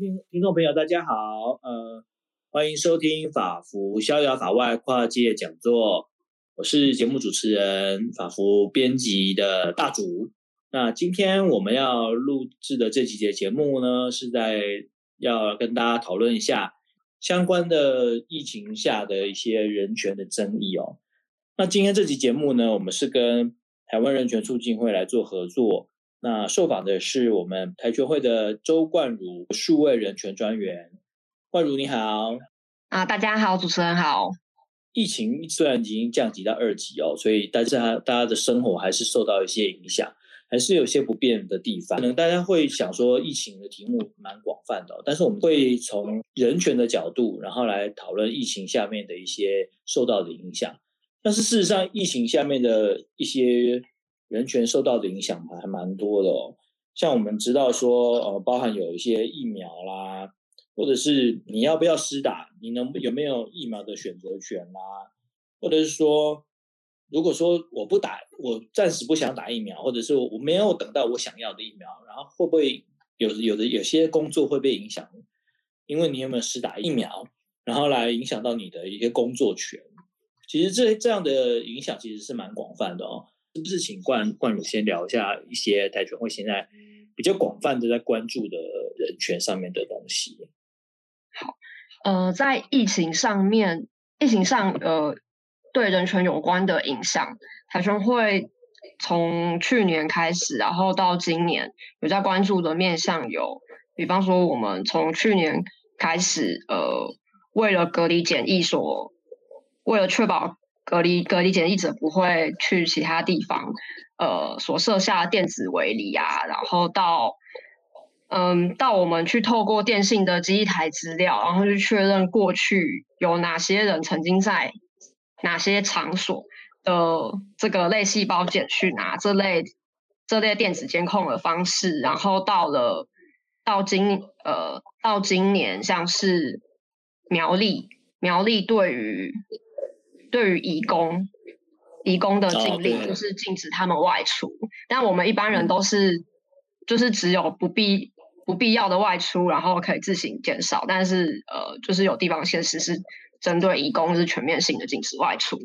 听听众朋友，大家好，呃，欢迎收听法服逍遥法外跨界讲座，我是节目主持人法服编辑的大主。那今天我们要录制的这几节节目呢，是在要跟大家讨论一下相关的疫情下的一些人权的争议哦。那今天这集节目呢，我们是跟台湾人权促进会来做合作。那受访的是我们台球会的周冠儒数位人权专员，冠儒你好。啊，大家好，主持人好。疫情虽然已经降级到二级哦，所以但是大家的生活还是受到一些影响，还是有些不便的地方。可能大家会想说，疫情的题目蛮广泛的，但是我们会从人权的角度，然后来讨论疫情下面的一些受到的影响。但是事实上，疫情下面的一些人权受到的影响还蛮多的哦，像我们知道说，呃，包含有一些疫苗啦，或者是你要不要施打，你能有没有疫苗的选择权啦，或者是说，如果说我不打，我暂时不想打疫苗，或者是我没有等到我想要的疫苗，然后会不会有有的有些工作会被影响，因为你有没有施打疫苗，然后来影响到你的一些工作权，其实这这样的影响其实是蛮广泛的哦。是不是请冠冠儒先聊一下一些台权会现在比较广泛的在关注的人权上面的东西？好，呃，在疫情上面，疫情上呃对人权有关的影响，台权会从去年开始，然后到今年有在关注的面向有，比方说我们从去年开始，呃，为了隔离检疫所，为了确保。隔离隔离检疫者不会去其他地方，呃，所设下电子围篱啊，然后到，嗯，到我们去透过电信的机台资料，然后去确认过去有哪些人曾经在哪些场所的这个类细胞简讯啊，这类这类电子监控的方式，然后到了到今呃到今年，像是苗栗苗栗对于。对于移工，移工的禁令就是禁止他们外出，哦、但我们一般人都是，就是只有不必不必要的外出，然后可以自行减少。但是呃，就是有地方县市是针对移工是全面性的禁止外出。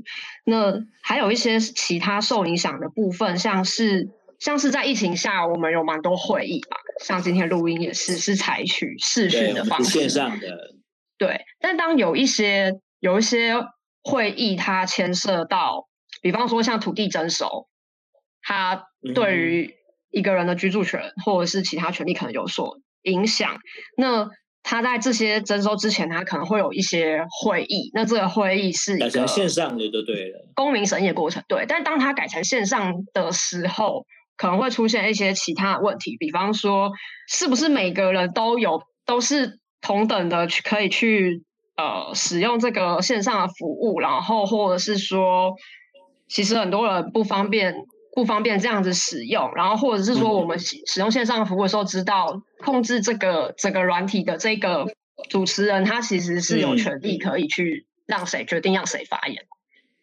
那还有一些其他受影响的部分，像是像是在疫情下，我们有蛮多会议吧，像今天录音也是是采取视讯的方式，线上的。对，但当有一些有一些。会议它牵涉到，比方说像土地征收，它对于一个人的居住权或者是其他权利可能有所影响。那他在这些征收之前，他可能会有一些会议。那这个会议是改成线上的，就对了。公民审议的过程，对。但当他改成线上的时候，可能会出现一些其他的问题，比方说，是不是每个人都有都是同等的去可以去。呃，使用这个线上的服务，然后或者是说，其实很多人不方便不方便这样子使用，然后或者是说，我们使用线上服务的时候，知道控制这个整个软体的这个主持人，他其实是有权利可以去让谁决定让谁发言，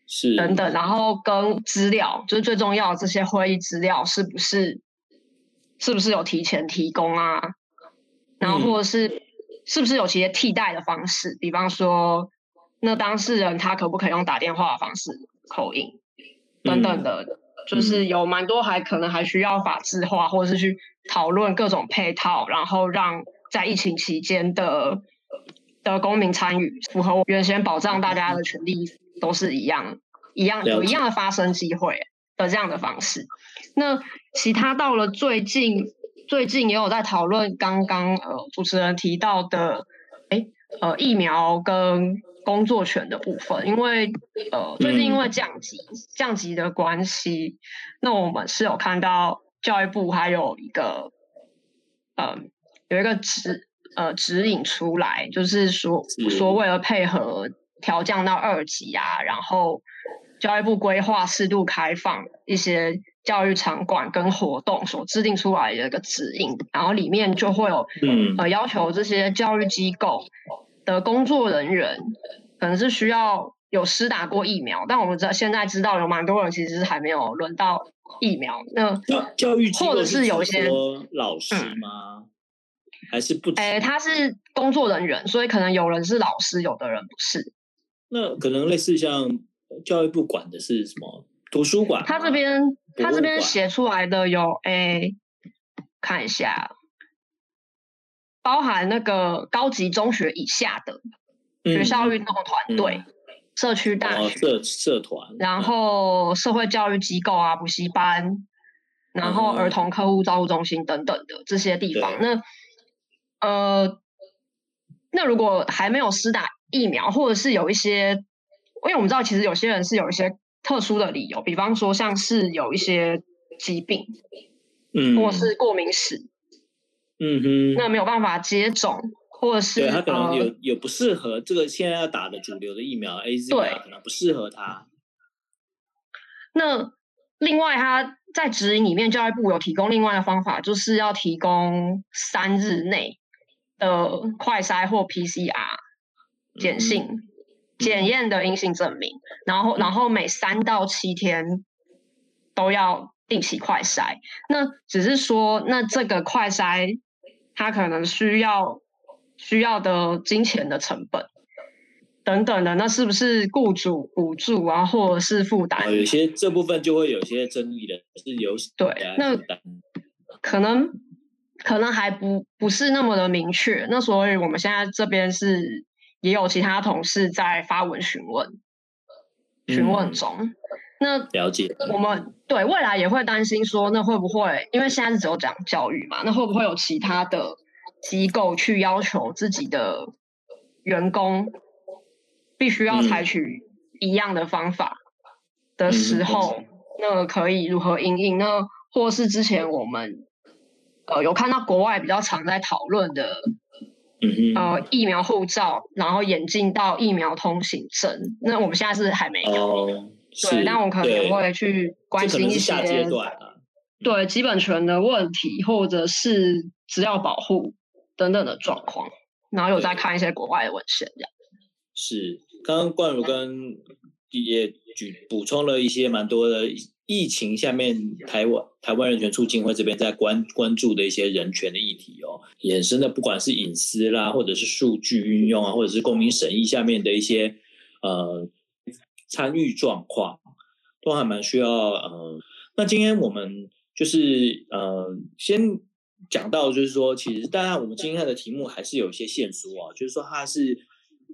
是。等等，然后跟资料，就是最重要的这些会议资料是不是是不是有提前提供啊，然后或者是。是不是有些替代的方式？比方说，那当事人他可不可以用打电话的方式口音等等的，嗯、就是有蛮多还可能还需要法制化，或者是去讨论各种配套，然后让在疫情期间的的公民参与，符合我原先保障大家的权利都是一样一样有一样的发声机会的这样的方式。那其他到了最近。最近也有在讨论刚刚呃主持人提到的，哎呃疫苗跟工作权的部分，因为呃最近因为降级、嗯、降级的关系，那我们是有看到教育部还有一个呃有一个指呃指引出来，就是说说为了配合调降到二级啊，然后教育部规划适度开放一些。教育场馆跟活动所制定出来的一个指引，然后里面就会有、嗯、呃要求这些教育机构的工作人员，可能是需要有施打过疫苗，但我们知道现在知道有蛮多人其实还没有轮到疫苗。那教教育机构或者是有一些老师吗？还是不？哎，他是工作人员，所以可能有人是老师，有的人不是。那可能类似像教育部管的是什么图书馆？他这边他这边写出来的有哎，看一下，包含那个高级中学以下的学校运动团队。社区大学、社社团，然后社会教育机构啊、补习班，然后儿童客户照顾中心等等的这些地方。那呃，那如果还没有施打疫苗，或者是有一些，因为我们知道其实有些人是有一些特殊的理由，比方说像是有一些疾病，嗯，或是过敏史，嗯哼，那没有办法接种。或者是对他可能有有不适合这个现在要打的主流的疫苗 AZ，对，可能不适合他。那另外他在指引里面，教育部有提供另外的方法，就是要提供三日内的快筛或 PCR 检性检验的阴性证明，然后然后每三到七天都要定期快筛。那只是说，那这个快筛它可能需要。需要的金钱的成本等等的，那是不是雇主补助啊，或者是负担？有些这部分就会有些争议的，是有对，那可能可能还不不是那么的明确。那所以我们现在这边是也有其他同事在发文询问，询问中。嗯、那了解我们对未来也会担心说，那会不会因为现在是只有讲教育嘛？那会不会有其他的？机构去要求自己的员工必须要采取一样的方法的时候，嗯、那可以如何应应？那或是之前我们呃有看到国外比较常在讨论的，嗯、呃疫苗护照，然后演进到疫苗通行证。那我们现在是还没有，哦、对，但我可能会去关心一些对基本权的问题，或者是资料保护。等等的状况，然后有在看一些国外的文献，这样。是，刚刚冠儒跟也举补充了一些蛮多的疫情下面台湾台湾人权促进会这边在关关注的一些人权的议题哦，衍生的不管是隐私啦，或者是数据运用啊，或者是公民审议下面的一些呃参与状况，都还蛮需要呃。那今天我们就是呃先。讲到就是说，其实当然我们今天的题目还是有一些线索啊，就是说它是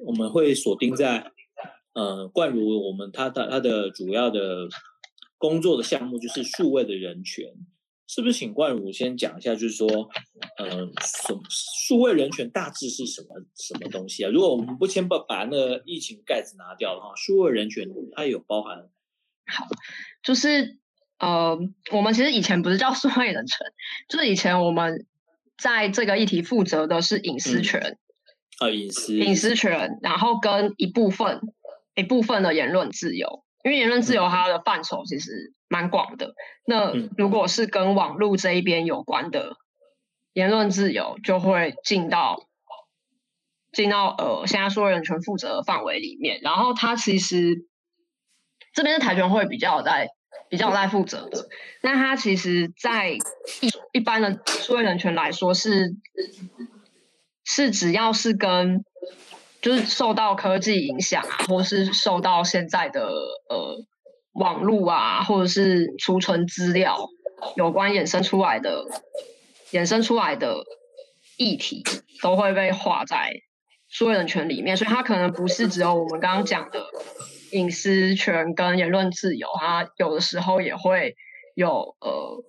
我们会锁定在呃冠如我们他的他的主要的工作的项目就是数位的人权，是不是？请冠儒先讲一下，就是说呃什数位人权大致是什么什么东西啊？如果我们不先把把那个疫情盖子拿掉的话，数位人权它有包含？好，就是。呃，我们其实以前不是叫数位人权，就是以前我们在这个议题负责的是隐私权，啊、嗯，隐私隐私权，然后跟一部分一部分的言论自由，因为言论自由它的范畴其实蛮广的。那如果是跟网络这一边有关的言论自由，就会进到进到呃现在数位人权负责的范围里面。然后它其实这边的台权会比较在。比较在负责的，那它其实，在一一般的数位人权来说，是是只要是跟就是受到科技影响啊，或是受到现在的呃网络啊，或者是储存资料有关衍生出来的衍生出来的议题，都会被划在数位人权里面，所以它可能不是只有我们刚刚讲的。隐私权跟言论自由，它有的时候也会有呃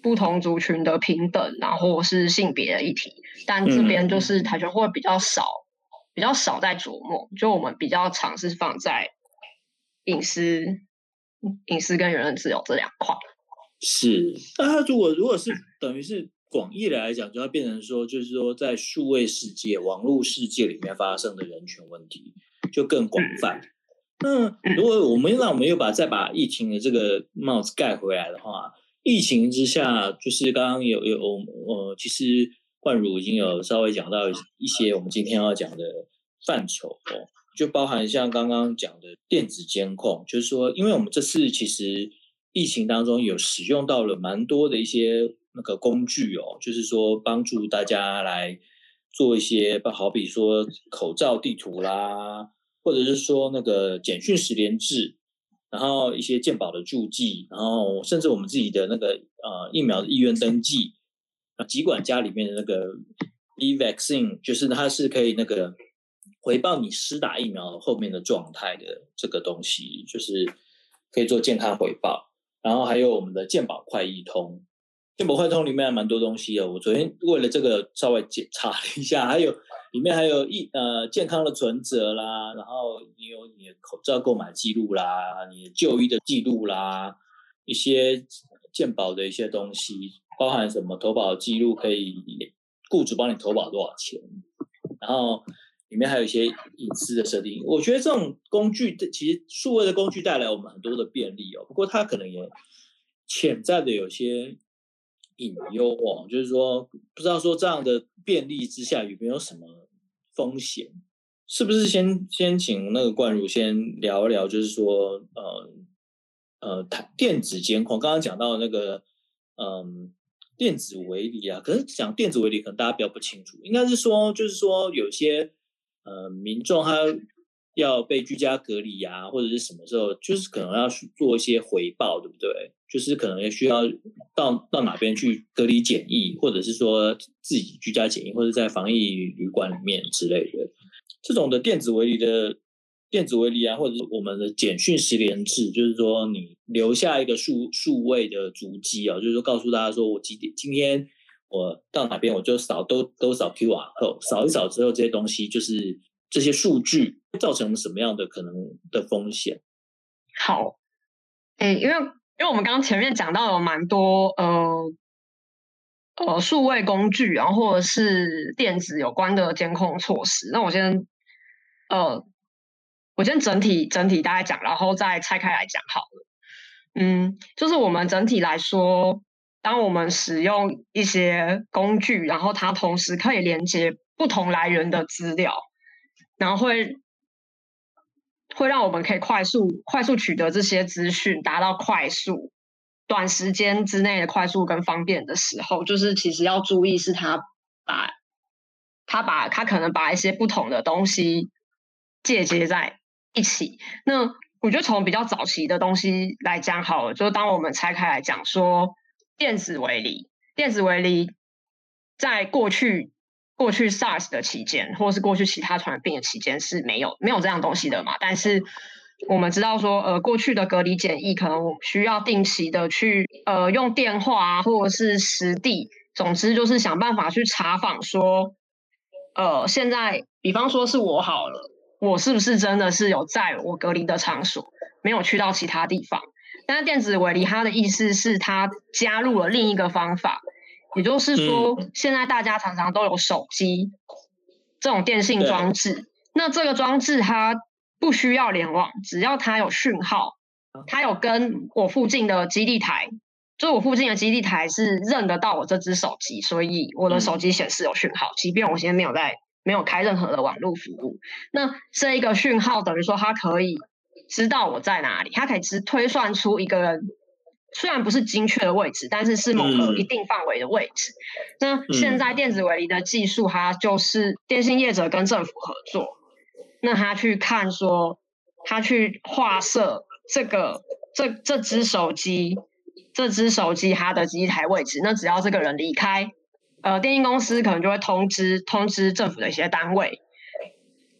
不同族群的平等，然后是性别的议题，但这边就是台权会比较少，嗯、比较少在琢磨，就我们比较常是放在隐私、隐私跟言论自由这两块。是，那它如果如果是等于是广义的来讲，就要变成说，就是说在数位世界、网络世界里面发生的人权问题就更广泛。嗯那如果我们让我们又把再把疫情的这个帽子盖回来的话，疫情之下，就是刚刚有有呃，其实冠如已经有稍微讲到一些我们今天要讲的范畴哦，就包含像刚刚讲的电子监控，就是说，因为我们这次其实疫情当中有使用到了蛮多的一些那个工具哦，就是说帮助大家来做一些，好比说口罩地图啦，或者是说那个简讯实联制，然后一些健保的注记，然后甚至我们自己的那个呃疫苗的意愿登记，啊，疾管家里面的那个 e-vaccine，就是它是可以那个回报你施打疫苗后面的状态的这个东西，就是可以做健康回报。然后还有我们的健保快易通。健保快通里面还蛮多东西的，我昨天为了这个稍微检查了一下，还有里面还有一呃健康的存折啦，然后你有你的口罩购买记录啦，你的就医的记录啦，一些健保的一些东西，包含什么投保记录可以雇主帮你投保多少钱，然后里面还有一些隐私的设定。我觉得这种工具其实数位的工具带来我们很多的便利哦，不过它可能也潜在的有些。隐忧哦，就是说不知道说这样的便利之下有没有什么风险？是不是先先请那个冠儒先聊一聊，就是说呃呃，台电子监控，刚刚讲到那个嗯、电子围篱啊，可是讲电子围篱可能大家比较不清楚，应该是说就是说有些呃民众他。要被居家隔离、啊，或者是什么时候，就是可能要去做一些回报，对不对？就是可能也需要到到哪边去隔离检疫，或者是说自己居家检疫，或者在防疫旅馆里面之类的。这种的电子围篱的电子围篱啊，或者是我们的简讯十连制，就是说你留下一个数数位的足迹啊，就是说告诉大家说我几点今天我到哪边，我就扫都都扫 QR 扫一扫之后这些东西就是。这些数据造成什么样的可能的风险？好，诶，因为因为我们刚刚前面讲到有蛮多呃呃数位工具，然后或者是电子有关的监控措施。那我先呃，我先整体整体大概讲，然后再拆开来讲好了。嗯，就是我们整体来说，当我们使用一些工具，然后它同时可以连接不同来源的资料。然后会会让我们可以快速快速取得这些资讯，达到快速短时间之内的快速跟方便的时候，就是其实要注意是他把他把他可能把一些不同的东西借接在一起。那我觉得从比较早期的东西来讲好了，就当我们拆开来讲说电子围篱，电子围篱在过去。过去 SARS 的期间，或是过去其他传染病的期间是没有没有这样东西的嘛？但是我们知道说，呃，过去的隔离检疫可能我需要定期的去呃用电话啊，或者是实地，总之就是想办法去查访说，呃，现在比方说是我好了，我是不是真的是有在我隔离的场所，没有去到其他地方？但是电子围篱它的意思是它加入了另一个方法。也就是说，现在大家常常都有手机这种电信装置。那这个装置它不需要联网，只要它有讯号，它有跟我附近的基地台，就我附近的基地台是认得到我这只手机，所以我的手机显示有讯号，即便我现在没有在没有开任何的网络服务。那这一个讯号等于说它可以知道我在哪里，它可以只推算出一个人。虽然不是精确的位置，但是是某个一定范围的位置。嗯、那现在电子围篱的技术，它就是电信业者跟政府合作，那他去看说，他去画设这个这这只手机，这只手机它的机台位置。那只要这个人离开，呃，电信公司可能就会通知通知政府的一些单位，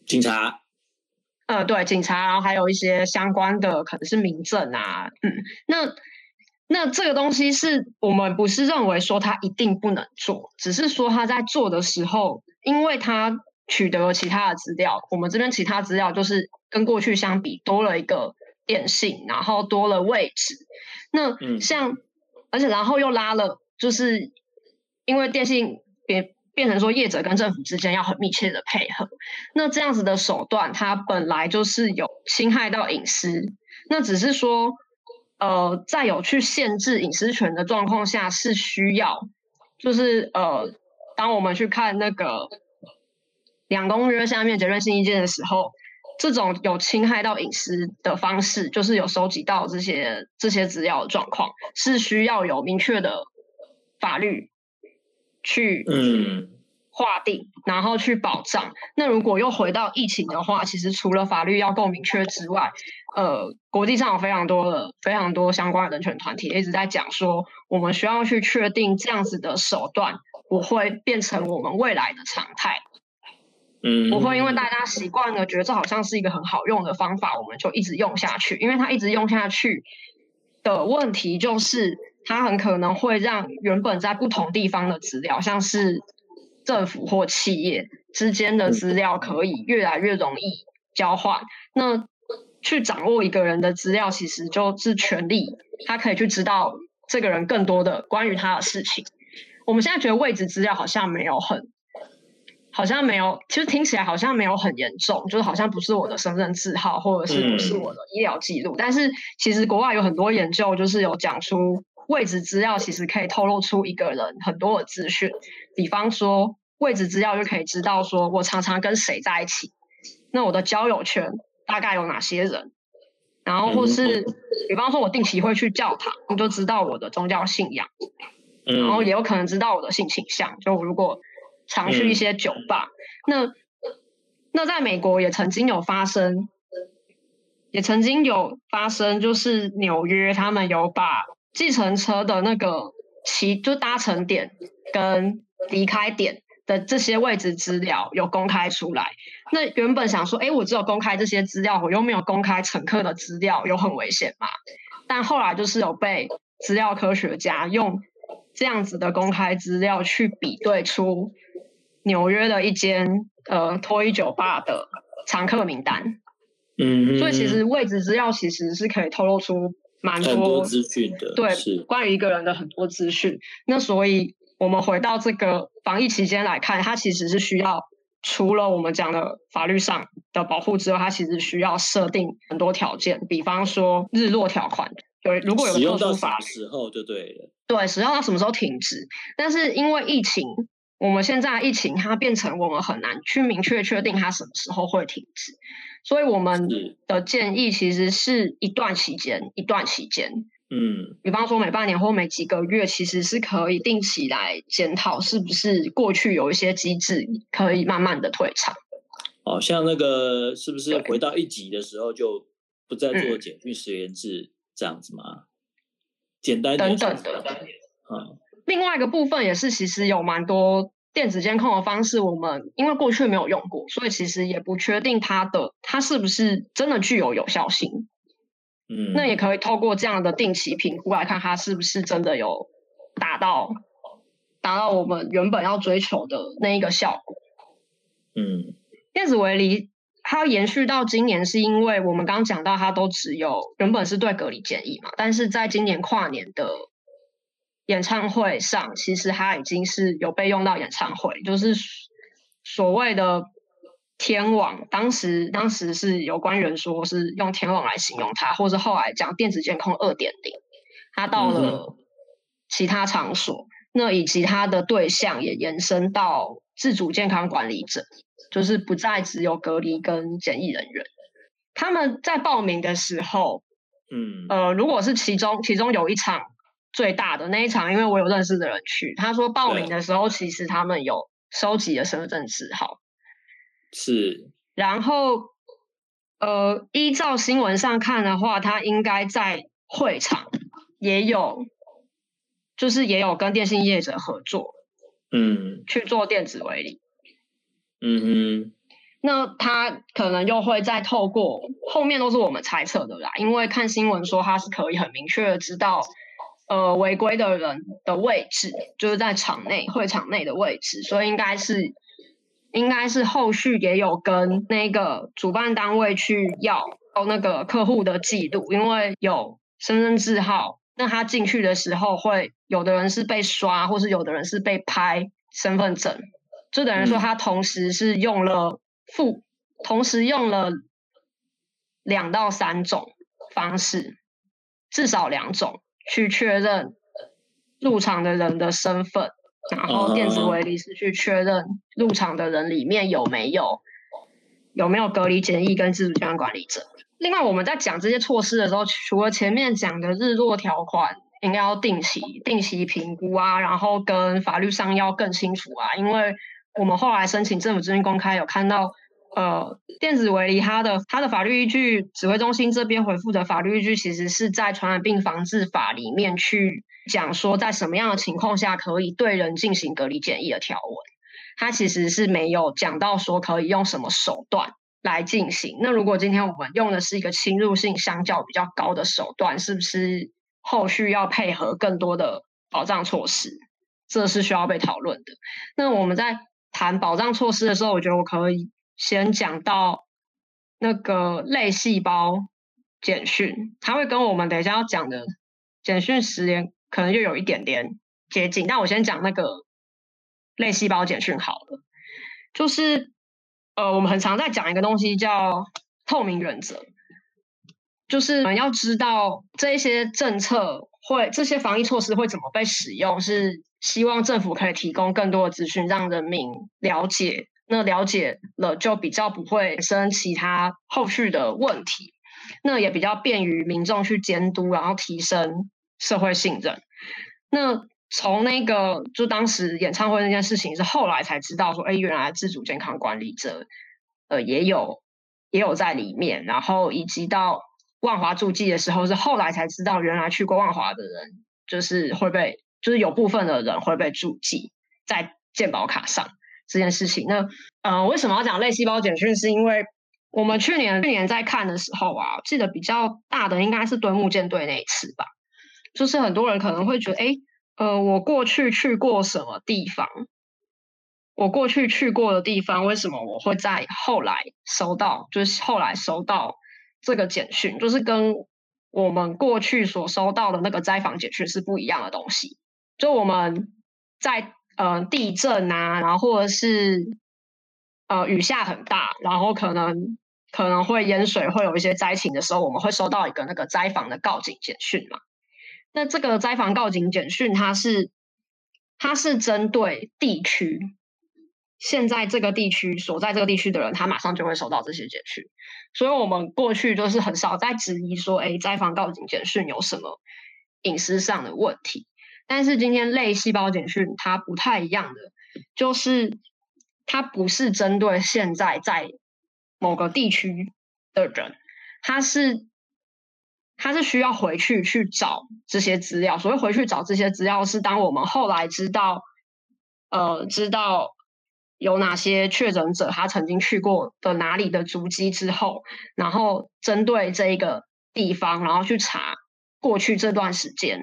警察。呃，对，警察，然后还有一些相关的可能是民政啊，嗯，那。那这个东西是我们不是认为说他一定不能做，只是说他在做的时候，因为他取得了其他的资料，我们这边其他资料就是跟过去相比多了一个电信，然后多了位置。那像，嗯、而且然后又拉了，就是因为电信变变成说业者跟政府之间要很密切的配合，那这样子的手段，它本来就是有侵害到隐私，那只是说。呃，在有去限制隐私权的状况下，是需要，就是呃，当我们去看那个两公约下面结论性意见的时候，这种有侵害到隐私的方式，就是有收集到这些这些资料的状况，是需要有明确的法律去，嗯，划定，然后去保障。那如果又回到疫情的话，其实除了法律要够明确之外，呃，国际上有非常多的、非常多相关的人权团体一直在讲说，我们需要去确定这样子的手段不会变成我们未来的常态。嗯，不会因为大家习惯了，觉得这好像是一个很好用的方法，我们就一直用下去。因为它一直用下去的问题就是，它很可能会让原本在不同地方的资料，像是政府或企业之间的资料，可以越来越容易交换。那去掌握一个人的资料，其实就是权利，他可以去知道这个人更多的关于他的事情。我们现在觉得位置资料好像没有很。好像没有，其实听起来好像没有很严重，就是好像不是我的身份证号，或者是不是我的医疗记录。嗯、但是其实国外有很多研究，就是有讲出位置资料其实可以透露出一个人很多的资讯。比方说位置资料就可以知道说我常常跟谁在一起，那我的交友圈大概有哪些人，然后或是、嗯、比方说我定期会去教堂，你就知道我的宗教信仰，然后也有可能知道我的性倾向。就如果常去一些酒吧，嗯、那那在美国也曾经有发生，也曾经有发生，就是纽约他们有把计程车的那个起就搭乘点跟离开点的这些位置资料有公开出来。那原本想说，哎，我只有公开这些资料，我又没有公开乘客的资料，有很危险吗？但后来就是有被资料科学家用这样子的公开资料去比对出。纽约的一间呃脱衣酒吧的常客名单，嗯，所以其实位置资料其实是可以透露出蛮多资讯的，对，是关于一个人的很多资讯。那所以我们回到这个防疫期间来看，它其实是需要除了我们讲的法律上的保护之外，它其实需要设定很多条件，比方说日落条款，对，如果有特殊法时候就对了，对，使用到什么时候停止？但是因为疫情。我们现在疫情，它变成我们很难去明确确定它什么时候会停止，所以我们的建议其实是一段期间，一段期间，嗯，比方说每半年或每几个月，其实是可以定期来检讨，是不是过去有一些机制可以慢慢的退场。哦，像那个是不是回到一级的时候就不再做简讯实验制这样子吗？嗯、简单等等的，嗯。另外一个部分也是，其实有蛮多电子监控的方式，我们因为过去没有用过，所以其实也不确定它的它是不是真的具有有效性。嗯，那也可以透过这样的定期评估来看，它是不是真的有达到达到我们原本要追求的那一个效果。嗯，电子围篱它延续到今年，是因为我们刚刚讲到它都只有原本是对隔离检疫嘛，但是在今年跨年的。演唱会上，其实它已经是有被用到演唱会，就是所谓的天网。当时当时是有官员说是用天网来形容它，或是后来讲电子监控二点零，它到了其他场所，那以及它的对象也延伸到自主健康管理者，就是不再只有隔离跟检疫人员。他们在报名的时候，嗯，呃，如果是其中其中有一场。最大的那一场，因为我有认识的人去，他说报名的时候，其实他们有收集了身份证字号，是。然后，呃，依照新闻上看的话，他应该在会场也有，就是也有跟电信业者合作，嗯，去做电子围篱，嗯哼。那他可能又会再透过后面都是我们猜测的啦，因为看新闻说他是可以很明确的知道。呃，违规的人的位置就是在场内会场内的位置，所以应该是应该是后续也有跟那个主办单位去要到那个客户的记录，因为有身份证号，那他进去的时候会有的人是被刷，或是有的人是被拍身份证，就等于说他同时是用了付，同时用了两到三种方式，至少两种。去确认入场的人的身份，然后电子围篱是去确认入场的人里面有没有有没有隔离检疫跟自主健康管理者。另外，我们在讲这些措施的时候，除了前面讲的日落条款应该要定期定期评估啊，然后跟法律上要更清楚啊，因为我们后来申请政府资讯公开，有看到。呃，电子围篱它的它的法律依据，指挥中心这边回复的法律依据，其实是在传染病防治法里面去讲说，在什么样的情况下可以对人进行隔离检疫的条文，它其实是没有讲到说可以用什么手段来进行。那如果今天我们用的是一个侵入性相较比较高的手段，是不是后续要配合更多的保障措施？这是需要被讨论的。那我们在谈保障措施的时候，我觉得我可以。先讲到那个类细胞简讯，它会跟我们等一下要讲的简讯时间可能又有一点点接近。那我先讲那个类细胞简讯好了，就是呃，我们很常在讲一个东西叫透明原则，就是我们要知道这一些政策会、这些防疫措施会怎么被使用，是希望政府可以提供更多的资讯，让人民了解。那了解了就比较不会生其他后续的问题，那也比较便于民众去监督，然后提升社会信任。那从那个就当时演唱会那件事情是后来才知道说，哎，原来自主健康管理者呃也有也有在里面，然后以及到万华注记的时候是后来才知道，原来去过万华的人就是会被就是有部分的人会被注记在健保卡上。这件事情，那呃，为什么要讲类细胞简讯？是因为我们去年去年在看的时候啊，记得比较大的应该是敦睦舰队那一次吧。就是很多人可能会觉得，哎，呃，我过去去过什么地方？我过去去过的地方，为什么我会在后来收到？就是后来收到这个简讯，就是跟我们过去所收到的那个灾防简讯是不一样的东西。就我们在。呃，地震啊，然后或者是呃雨下很大，然后可能可能会淹水，会有一些灾情的时候，我们会收到一个那个灾防的告警简讯嘛。那这个灾防告警简讯，它是它是针对地区，现在这个地区所在这个地区的人，他马上就会收到这些简讯。所以我们过去就是很少在质疑说，哎，灾防告警简讯有什么隐私上的问题。但是今天类细胞简讯它不太一样的，就是它不是针对现在在某个地区的人，它是它是需要回去去找这些资料。所谓回去找这些资料，是当我们后来知道，呃，知道有哪些确诊者他曾经去过的哪里的足迹之后，然后针对这一个地方，然后去查过去这段时间。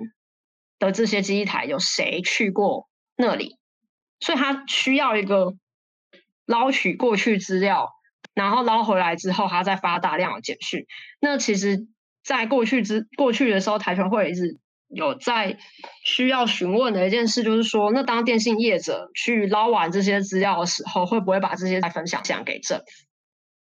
的这些基地台有谁去过那里？所以他需要一个捞取过去资料，然后捞回来之后，他再发大量的简讯。那其实，在过去之过去的时候，台权会一直有在需要询问的一件事，就是说，那当电信业者去捞完这些资料的时候，会不会把这些再分享给政府？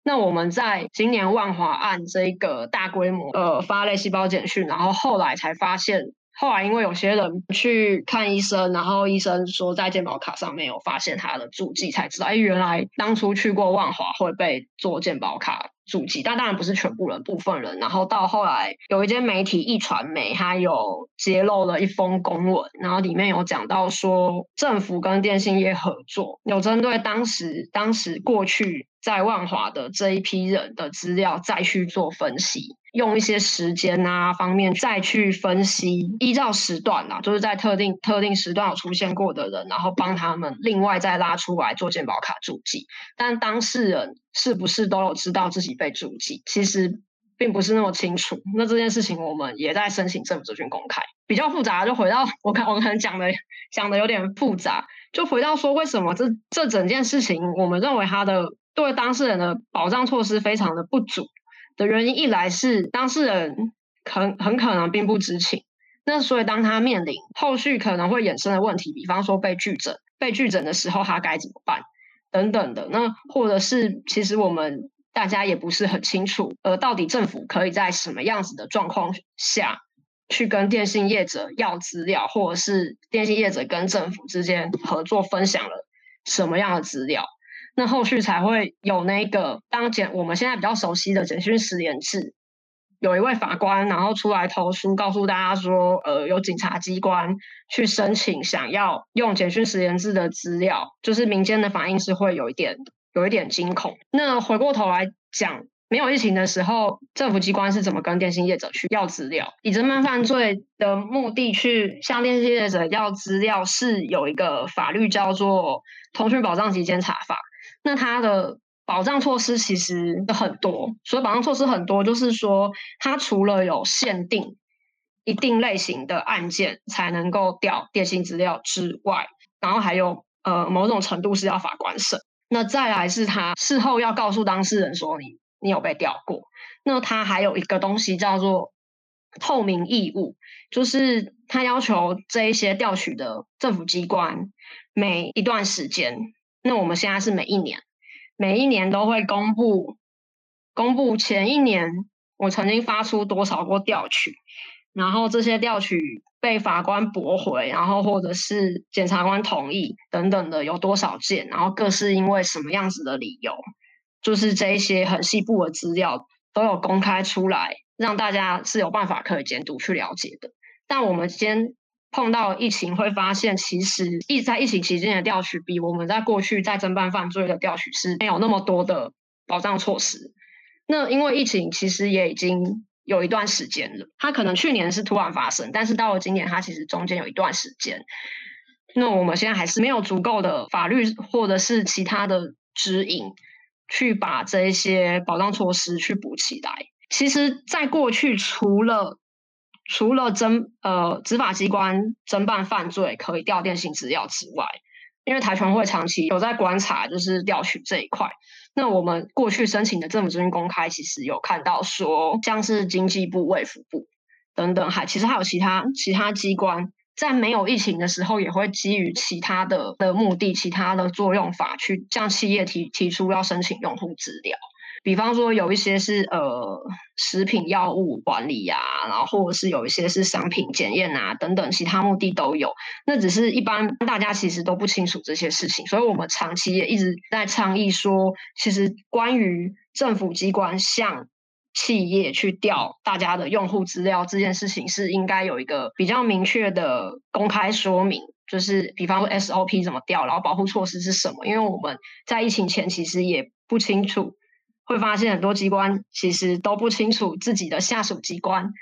那我们在今年万华案这一个大规模呃发类细胞简讯，然后后来才发现。后来因为有些人去看医生，然后医生说在健保卡上面有发现他的足迹，才知道，哎，原来当初去过万华会被做健保卡足迹，但当然不是全部人，部分人。然后到后来有一间媒体一传媒，他有揭露了一封公文，然后里面有讲到说政府跟电信业合作，有针对当时当时过去在万华的这一批人的资料再去做分析。用一些时间啊方面再去分析，依照时段啊，就是在特定特定时段有出现过的人，然后帮他们另外再拉出来做健保卡注记。但当事人是不是都有知道自己被注记？其实并不是那么清楚。那这件事情我们也在申请政府资讯公开，比较复杂。就回到我看我可能讲的讲的有点复杂，就回到说为什么这这整件事情，我们认为他的对当事人的保障措施非常的不足。的原因，一来是当事人很很可能并不知情，那所以当他面临后续可能会衍生的问题，比方说被拒诊、被拒诊的时候他该怎么办等等的，那或者是其实我们大家也不是很清楚，呃，到底政府可以在什么样子的状况下去跟电信业者要资料，或者是电信业者跟政府之间合作分享了什么样的资料。那后续才会有那个当检，我们现在比较熟悉的简讯实联制有一位法官，然后出来投书，告诉大家说，呃，有警察机关去申请想要用简讯实联制的资料，就是民间的反应是会有一点有一点惊恐。那回过头来讲，没有疫情的时候，政府机关是怎么跟电信业者去要资料？以侦办犯罪的目的去向电信业者要资料，是有一个法律叫做《通讯保障及监察法》。那它的保障措施其实很多，所以保障措施很多，就是说，它除了有限定一定类型的案件才能够调电信资料之外，然后还有呃某种程度是要法官审。那再来是他事后要告诉当事人说你你有被调过。那他还有一个东西叫做透明义务，就是他要求这一些调取的政府机关每一段时间，那我们现在是每一年。每一年都会公布，公布前一年我曾经发出多少个调取，然后这些调取被法官驳回，然后或者是检察官同意等等的有多少件，然后各是因为什么样子的理由，就是这一些很细部的资料都有公开出来，让大家是有办法可以监督去了解的。但我们先。碰到疫情会发现，其实疫在疫情期间的调取比我们在过去在侦办犯罪的调取是没有那么多的保障措施。那因为疫情其实也已经有一段时间了，它可能去年是突然发生，但是到了今年，它其实中间有一段时间。那我们现在还是没有足够的法律或者是其他的指引，去把这一些保障措施去补起来。其实，在过去除了除了侦呃执法机关侦办犯罪可以调电信资料之外，因为台全会长期有在观察，就是调取这一块。那我们过去申请的政府资讯公开，其实有看到说，像是经济部、卫福部等等，还其实还有其他其他机关，在没有疫情的时候，也会基于其他的的目的、其他的作用法，去向企业提提出要申请用户资料。比方说，有一些是呃食品药物管理呀、然后或者是有一些是商品检验啊等等，其他目的都有。那只是一般大家其实都不清楚这些事情，所以我们长期也一直在倡议说，其实关于政府机关向企业去调大家的用户资料这件事情，是应该有一个比较明确的公开说明，就是比方说 SOP 怎么调，然后保护措施是什么？因为我们在疫情前其实也不清楚。会发现很多机关其实都不清楚自己的下属机关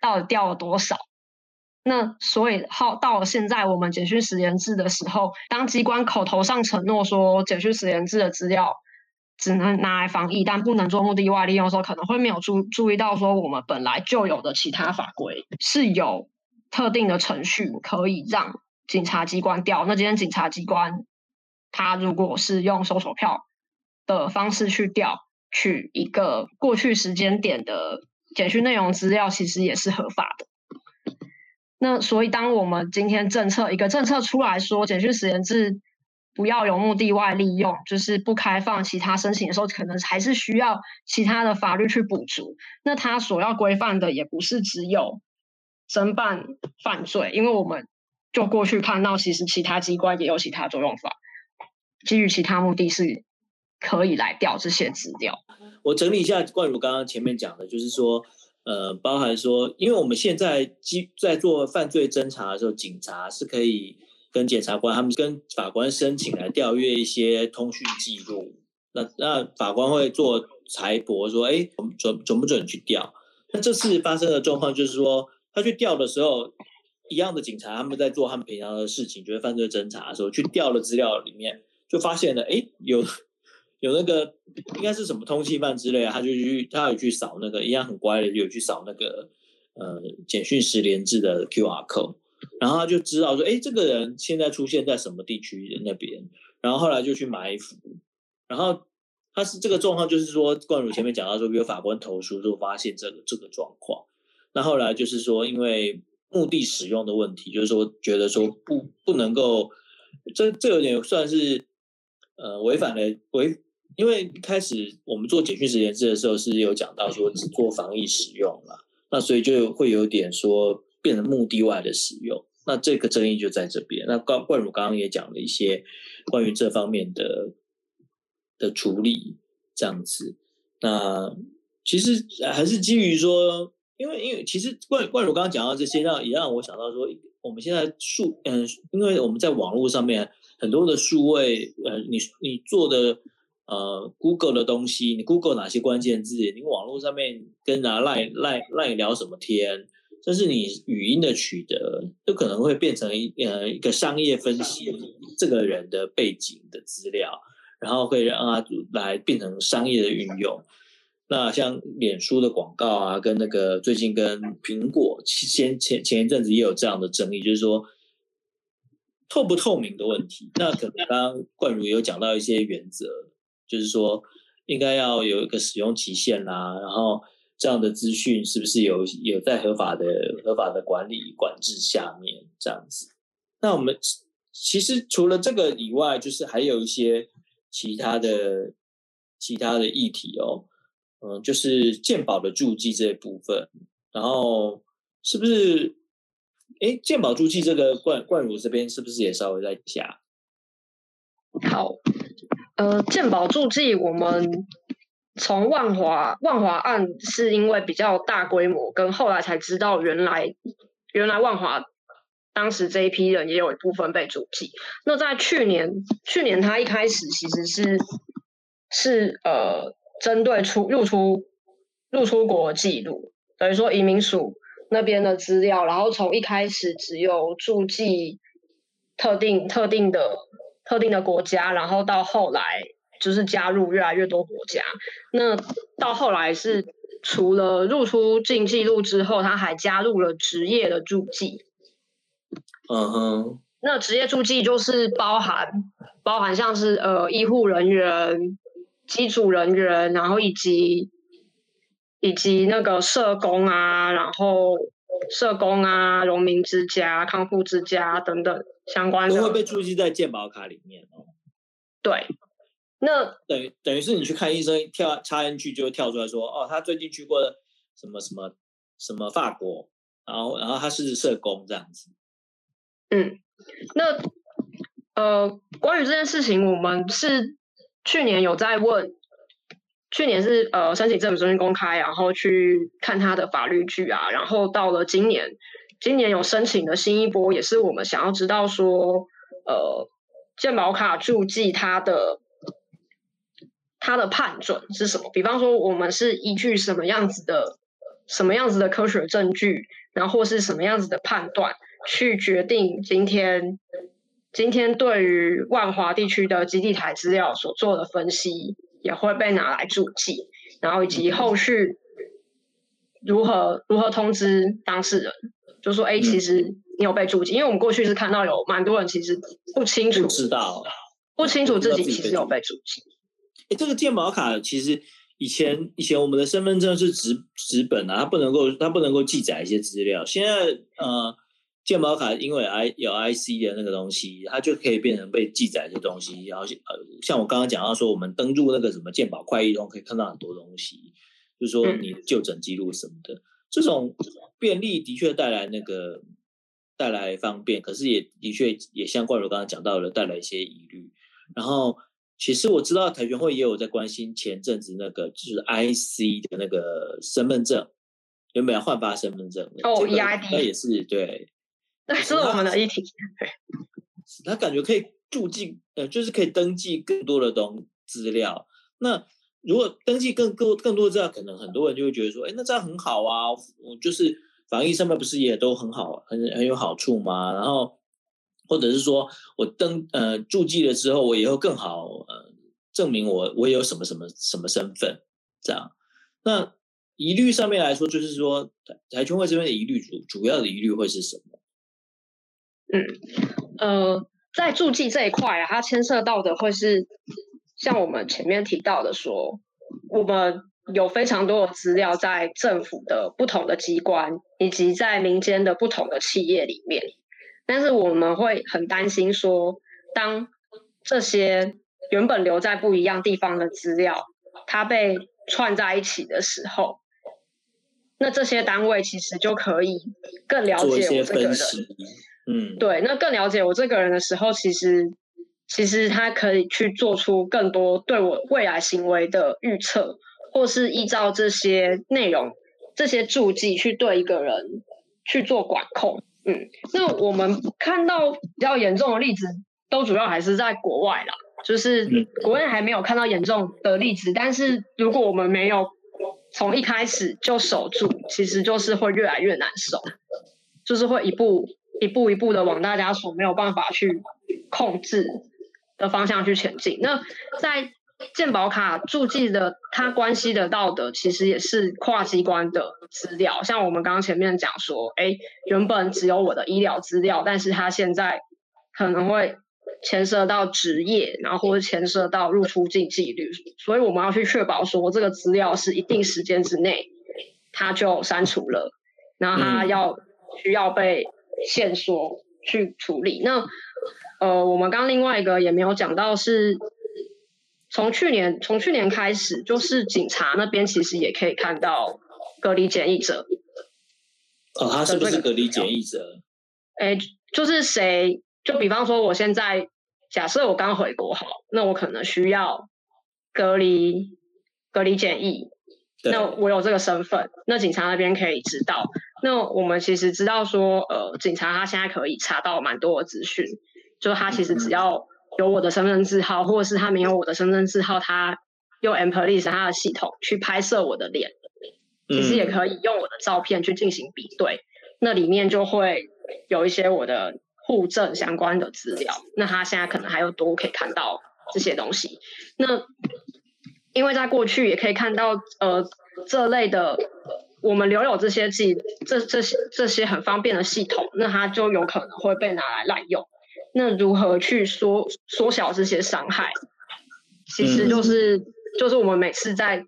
到底调了多少。那所以到到了现在，我们简讯实联制的时候，当机关口头上承诺说简讯实联制的资料只能拿来防疫，但不能做目的外利用的时候，可能会没有注注意到说我们本来就有的其他法规是有特定的程序可以让警察机关调。那今天警察机关他如果是用搜索票的方式去调。取一个过去时间点的简讯内容资料，其实也是合法的。那所以，当我们今天政策一个政策出来说，简讯实联制不要有目的外利用，就是不开放其他申请的时候，可能还是需要其他的法律去补足。那它所要规范的也不是只有侦办犯罪，因为我们就过去看到，其实其他机关也有其他作用法，基于其他目的是。可以来调这些资料。我整理一下，冠如刚刚前面讲的，就是说，呃，包含说，因为我们现在在做犯罪侦查的时候，警察是可以跟检察官他们跟法官申请来调阅一些通讯记录。那那法官会做裁驳，说，哎，准准不准去调？那这次发生的状况就是说，他去调的时候，一样的警察他们在做他们平常的事情，就是犯罪侦查的时候，去调了资料里面，就发现了，哎，有。有那个应该是什么通缉犯之类啊，他就去他有去扫那个一样很乖的，有去扫那个呃简讯十连制的 QR code，然后他就知道说，哎，这个人现在出现在什么地区的那边，然后后来就去埋伏，然后他是这个状况，就是说冠儒前面讲到说有法官投诉就发现这个这个状况，那后来就是说因为目的使用的问题，就是说觉得说不不能够，这这有点算是呃违反了违。因为一开始我们做简讯实联制的时候是有讲到说只做防疫使用嘛，那所以就会有点说变成目的外的使用，那这个争议就在这边。那冠冠儒刚刚也讲了一些关于这方面的的处理这样子。那其实还是基于说，因为因为其实冠冠如刚刚讲到这些，让也让我想到说，我们现在数嗯，因为我们在网络上面很多的数位呃，你你做的呃 Google 的东西，你 Google 哪些关键字，你网络上面跟人家赖赖赖聊什么天，这是你语音的取得，就可能会变成一呃一个商业分析这个人的背景的资料，然后会让他来变成商业的运用。那像脸书的广告啊，跟那个最近跟苹果先前前一阵子也有这样的争议，就是说透不透明的问题。那可能刚刚冠如有讲到一些原则，就是说应该要有一个使用期限啦、然后这样的资讯是不是有有在合法的合法的管理管制下面这样子？那我们其实除了这个以外，就是还有一些其他的其他的议题哦。嗯，就是鉴宝的注记这一部分，然后是不是？哎，鉴宝注记这个冠冠儒这边是不是也稍微在加？好，呃，健保注记我们从万华万华案是因为比较大规模，跟后来才知道原来原来万华当时这一批人也有一部分被注记。那在去年去年他一开始其实是是呃。针对出入出入出国记录，等于说移民署那边的资料，然后从一开始只有注记特定特定的特定的国家，然后到后来就是加入越来越多国家。那到后来是除了入出境记录之后，他还加入了职业的注记。嗯哼。那职业注记就是包含包含像是呃医护人员。机组人员，然后以及以及那个社工啊，然后社工啊，农民之家、康复之家等等相关的都会被注记在健保卡里面哦。对，那等于等于是你去看医生，跳插进去就会跳出来说，哦，他最近去过什么什么什么法国，然后然后他是社工这样子。嗯，那呃，关于这件事情，我们是。去年有在问，去年是呃申请政府中心公开，然后去看他的法律据啊，然后到了今年，今年有申请的新一波，也是我们想要知道说，呃，健保卡注记它的它的判准是什么？比方说，我们是依据什么样子的什么样子的科学证据，然后或是什么样子的判断去决定今天。今天对于万华地区的基地台资料所做的分析也会被拿来注记，然后以及后续如何如何通知当事人，就说哎，其实你有被注记，因为我们过去是看到有蛮多人其实不清楚，不知道，不清楚自己其实有被注记。哎，这个健保卡其实以前以前我们的身份证是纸纸本啊，它不能够它不能够记载一些资料，现在呃。健保卡因为 I 有 IC 的那个东西，它就可以变成被记载一些东西。然后呃，像我刚刚讲到说，我们登录那个什么健保快易通，可以看到很多东西，就是说你就诊记录什么的。这种便利的确带来那个带来方便，可是也的确也像冠儒刚刚讲到了，带来一些疑虑。然后其实我知道台权会也有在关心前阵子那个就是 IC 的那个身份证有没有换发身份证？哦，EID 那也是对。那是我们的议题，他感觉可以注记，呃，就是可以登记更多的东资料。那如果登记更多更多的资料，可能很多人就会觉得说，哎，那这样很好啊，我就是防疫上面不是也都很好，很很有好处吗？然后或者是说我登呃注记了之后，我以后更好呃证明我我有什么什么什么身份这样。那疑虑上面来说，就是说台台军会这边的疑虑主主要的疑虑会是什么？嗯，呃，在注记这一块啊，它牵涉到的会是像我们前面提到的说，我们有非常多的资料在政府的不同的机关，以及在民间的不同的企业里面，但是我们会很担心说，当这些原本留在不一样地方的资料，它被串在一起的时候，那这些单位其实就可以更了解我这个人。嗯，对，那更了解我这个人的时候，其实其实他可以去做出更多对我未来行为的预测，或是依照这些内容、这些注记去对一个人去做管控。嗯，那我们看到比较严重的例子，都主要还是在国外啦，就是国内还没有看到严重的例子。但是如果我们没有从一开始就守住，其实就是会越来越难守，就是会一步一步一步的往大家所没有办法去控制的方向去前进。那在健保卡注记的，它关系得到的，其实也是跨机关的资料。像我们刚刚前面讲说，哎，原本只有我的医疗资料，但是它现在可能会牵涉到职业，然后或者牵涉到入出境记录，所以我们要去确保说这个资料是一定时间之内，它就删除了，然后它要需要被限缩去处理。那呃，我们刚刚另外一个也没有讲到是。从去年从去年开始，就是警察那边其实也可以看到隔离检疫者。哦，他是不是隔离检疫者？哎，就是谁？就比方说，我现在假设我刚回国好，那我可能需要隔离隔离检疫。那我有这个身份，那警察那边可以知道。那我们其实知道说，呃，警察他现在可以查到蛮多的资讯，就他其实只要。嗯有我的身份证号，或者是他没有我的身份证号，他用 mPolice 他的系统去拍摄我的脸，其实也可以用我的照片去进行比对，嗯、那里面就会有一些我的户政相关的资料。那他现在可能还有多可以看到这些东西。那因为在过去也可以看到，呃，这类的我们留有这些记这这些这些很方便的系统，那它就有可能会被拿来滥用。那如何去缩缩小这些伤害？其实就是、嗯、就是我们每次在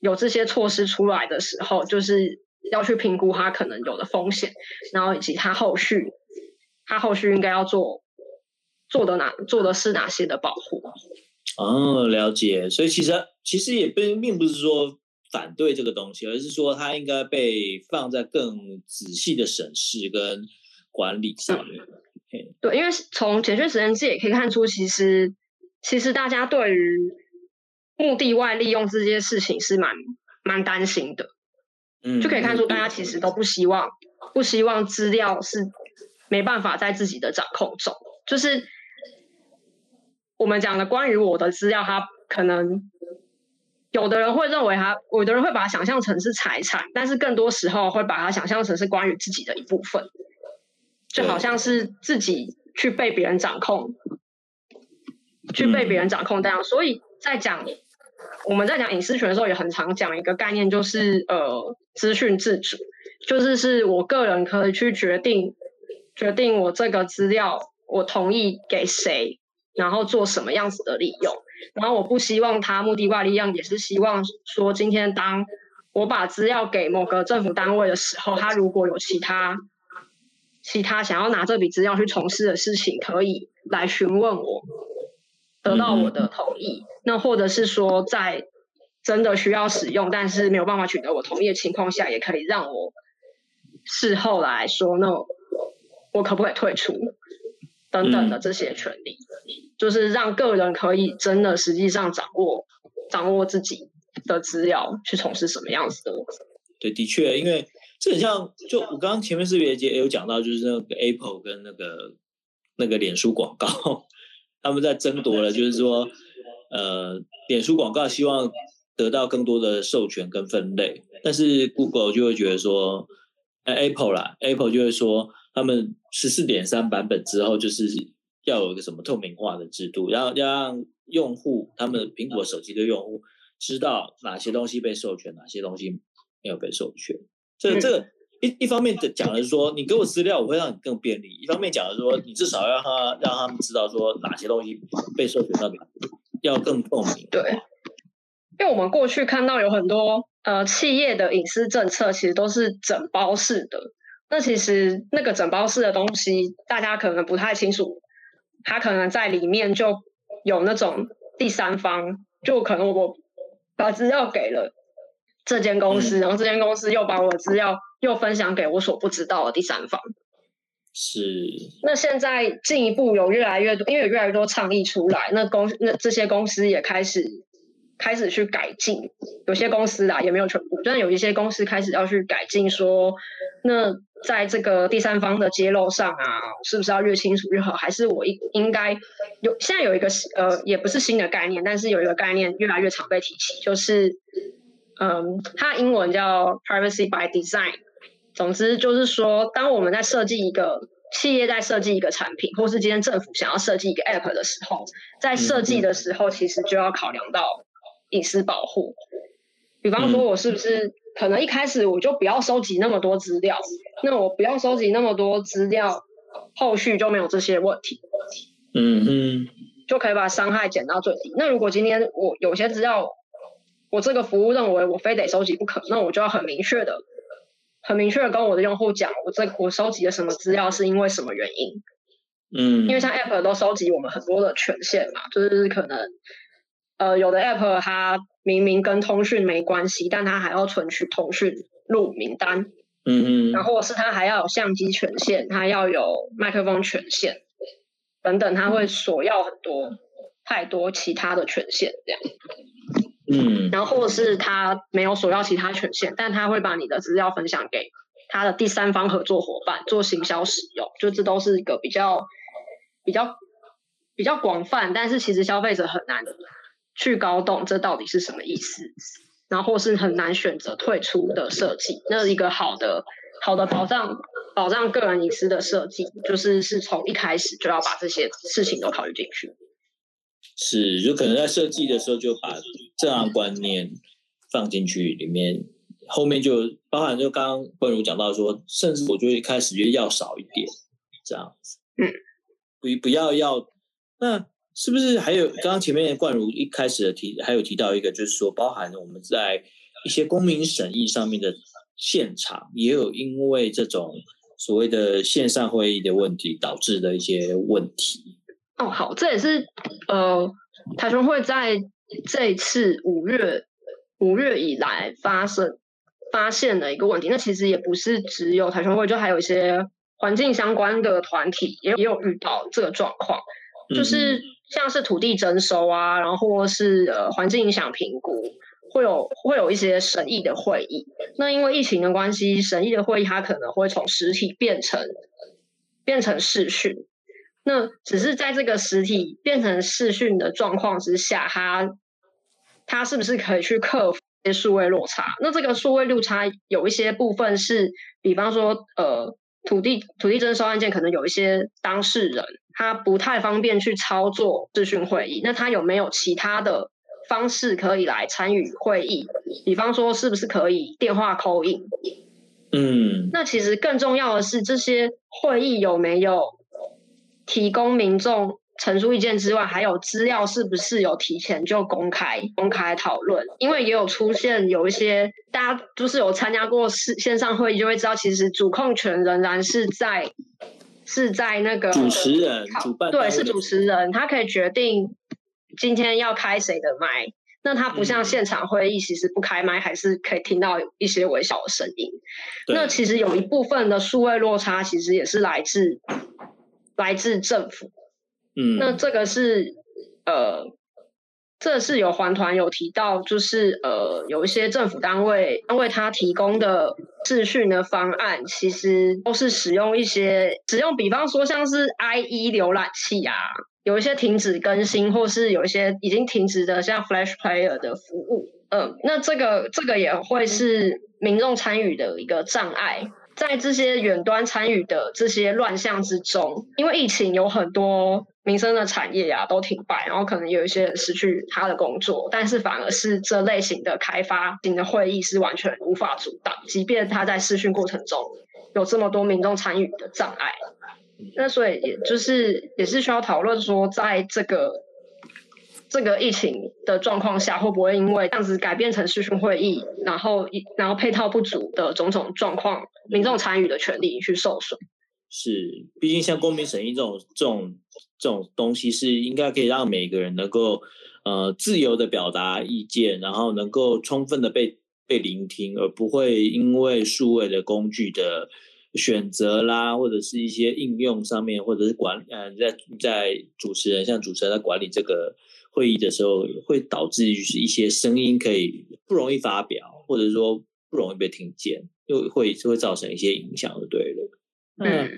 有这些措施出来的时候，就是要去评估它可能有的风险，然后以及它后续它后续应该要做做的哪做的是哪些的保护。哦，了解。所以其实其实也并并不是说反对这个东西，而是说它应该被放在更仔细的审视跟管理上面。嗯对，因为从简讯实验室也可以看出，其实其实大家对于目的外利用这件事情是蛮蛮担心的，嗯，就可以看出大家其实都不希望不希望资料是没办法在自己的掌控中，就是我们讲的关于我的资料，它可能有的人会认为它，有的人会把它想象成是财产，但是更多时候会把它想象成是关于自己的一部分。就好像是自己去被别人掌控，去被别人掌控这样。所以在讲我们在讲隐私权的时候，也很常讲一个概念，就是呃资讯自主，就是是我个人可以去决定决定我这个资料我同意给谁，然后做什么样子的利用。然后我不希望他目的外利用，也是希望说今天当我把资料给某个政府单位的时候，他如果有其他。其他想要拿这笔资料去从事的事情，可以来询问我，得到我的同意。嗯、那或者是说，在真的需要使用，但是没有办法取得我同意的情况下，也可以让我事后来说，那我可不可以退出等等的这些权利，嗯、就是让个人可以真的实际上掌握掌握自己的资料去从事什么样子的。对，的确，因为。这很像，就我刚刚前面是不是也有讲到，就是那个 Apple 跟那个那个脸书广告，他们在争夺了，就是说，呃，脸书广告希望得到更多的授权跟分类，但是 Google 就会觉得说，呃，Apple 啦，Apple 就会说，他们十四点三版本之后，就是要有一个什么透明化的制度，要要让用户，他们苹果手机的用户知道哪些东西被授权，哪些东西没有被授权。所以这个一一方面的讲的是说，你给我资料，我会让你更便利；一方面讲的是说，你至少要让他让他们知道说哪些东西被授权到你，要更透明。对，因为我们过去看到有很多呃企业的隐私政策，其实都是整包式的。那其实那个整包式的东西，大家可能不太清楚，它可能在里面就有那种第三方，就可能我把资料给了。这间公司，然后这间公司又把我的资料又分享给我所不知道的第三方。是。那现在进一步有越来越多，因为有越来越多倡议出来，那公那这些公司也开始开始去改进，有些公司啊也没有全部，但有一些公司开始要去改进，说那在这个第三方的揭露上啊，是不是要越清楚越好？还是我应应该有现在有一个呃，也不是新的概念，但是有一个概念越来越常被提起，就是嗯，它英文叫 privacy by design。总之就是说，当我们在设计一个企业在设计一个产品，或是今天政府想要设计一个 app 的时候，在设计的时候，其实就要考量到隐私保护。比方说，我是不是可能一开始我就不要收集那么多资料？那我不要收集那么多资料，后续就没有这些问题。嗯嗯，就可以把伤害减到最低。那如果今天我有些资料，我这个服务认为我非得收集不可，那我就要很明确的。很明确的跟我的用户讲，我这我收集的什么资料是因为什么原因？嗯，因为像 App 都收集我们很多的权限嘛，就是可能呃有的 App 它明明跟通讯没关系，但它还要存取通讯录名单，嗯嗯，然后是它还要有相机权限，它要有麦克风权限等等，它会索要很多太多其他的权限这样。嗯，然后或是他没有索要其他权限，但他会把你的资料分享给他的第三方合作伙伴做行销使用，就这都是一个比较比较比较广泛，但是其实消费者很难去搞懂这到底是什么意思，然后或是很难选择退出的设计。那一个好的好的保障保障个人隐私的设计，就是是从一开始就要把这些事情都考虑进去。是，就可能在设计的时候就把这样观念放进去里面，后面就包含就刚刚冠如讲到说，甚至我觉得一开始就要少一点这样子，嗯，不不要要，那是不是还有刚刚前面冠如一开始的提还有提到一个，就是说包含我们在一些公民审议上面的现场，也有因为这种所谓的线上会议的问题导致的一些问题。哦，好，这也是呃，台权会在这一次五月五月以来发生发现的一个问题。那其实也不是只有台权会，就还有一些环境相关的团体也也有遇到这个状况，就是像是土地征收啊，然后或是呃环境影响评估，会有会有一些审议的会议。那因为疫情的关系，审议的会议它可能会从实体变成变成视讯。那只是在这个实体变成视讯的状况之下，它它是不是可以去克服一些数位落差？那这个数位落差有一些部分是，比方说，呃，土地土地征收案件可能有一些当事人他不太方便去操作视讯会议，那他有没有其他的方式可以来参与会议？比方说，是不是可以电话 call in？嗯，那其实更重要的是，这些会议有没有？提供民众陈述意见之外，还有资料是不是有提前就公开公开讨论？因为也有出现有一些大家就是有参加过线线上会议，就会知道其实主控权仍然是在是在那个主持人主办，对，是主持人，他可以决定今天要开谁的麦。那他不像现场会议，其实不开麦还是可以听到一些微小的声音。那其实有一部分的数位落差，其实也是来自。来自政府，嗯，那这个是呃，这是有环团有提到，就是呃，有一些政府单位单位他提供的资讯的方案，其实都是使用一些使用，比方说像是 IE 浏览器啊，有一些停止更新，或是有一些已经停止的像 Flash Player 的服务，嗯、呃，那这个这个也会是民众参与的一个障碍。在这些远端参与的这些乱象之中，因为疫情有很多民生的产业啊都停摆，然后可能有一些人失去他的工作，但是反而是这类型的开发型的会议是完全无法阻挡，即便他在视讯过程中有这么多民众参与的障碍，那所以也就是也是需要讨论说，在这个。这个疫情的状况下，会不会因为这样子改变成视讯会议，然后然后配套不足的种种状况，民众参与的权利去受损？是，毕竟像公民审议这种这种这种东西，是应该可以让每个人能够呃自由的表达意见，然后能够充分的被被聆听，而不会因为数位的工具的选择啦，或者是一些应用上面，或者是管呃在在主持人像主持人在管理这个会议的时候，会导致就是一些声音可以不容易发表，或者说不容易被听见，又会就会造成一些影响，就对了。嗯，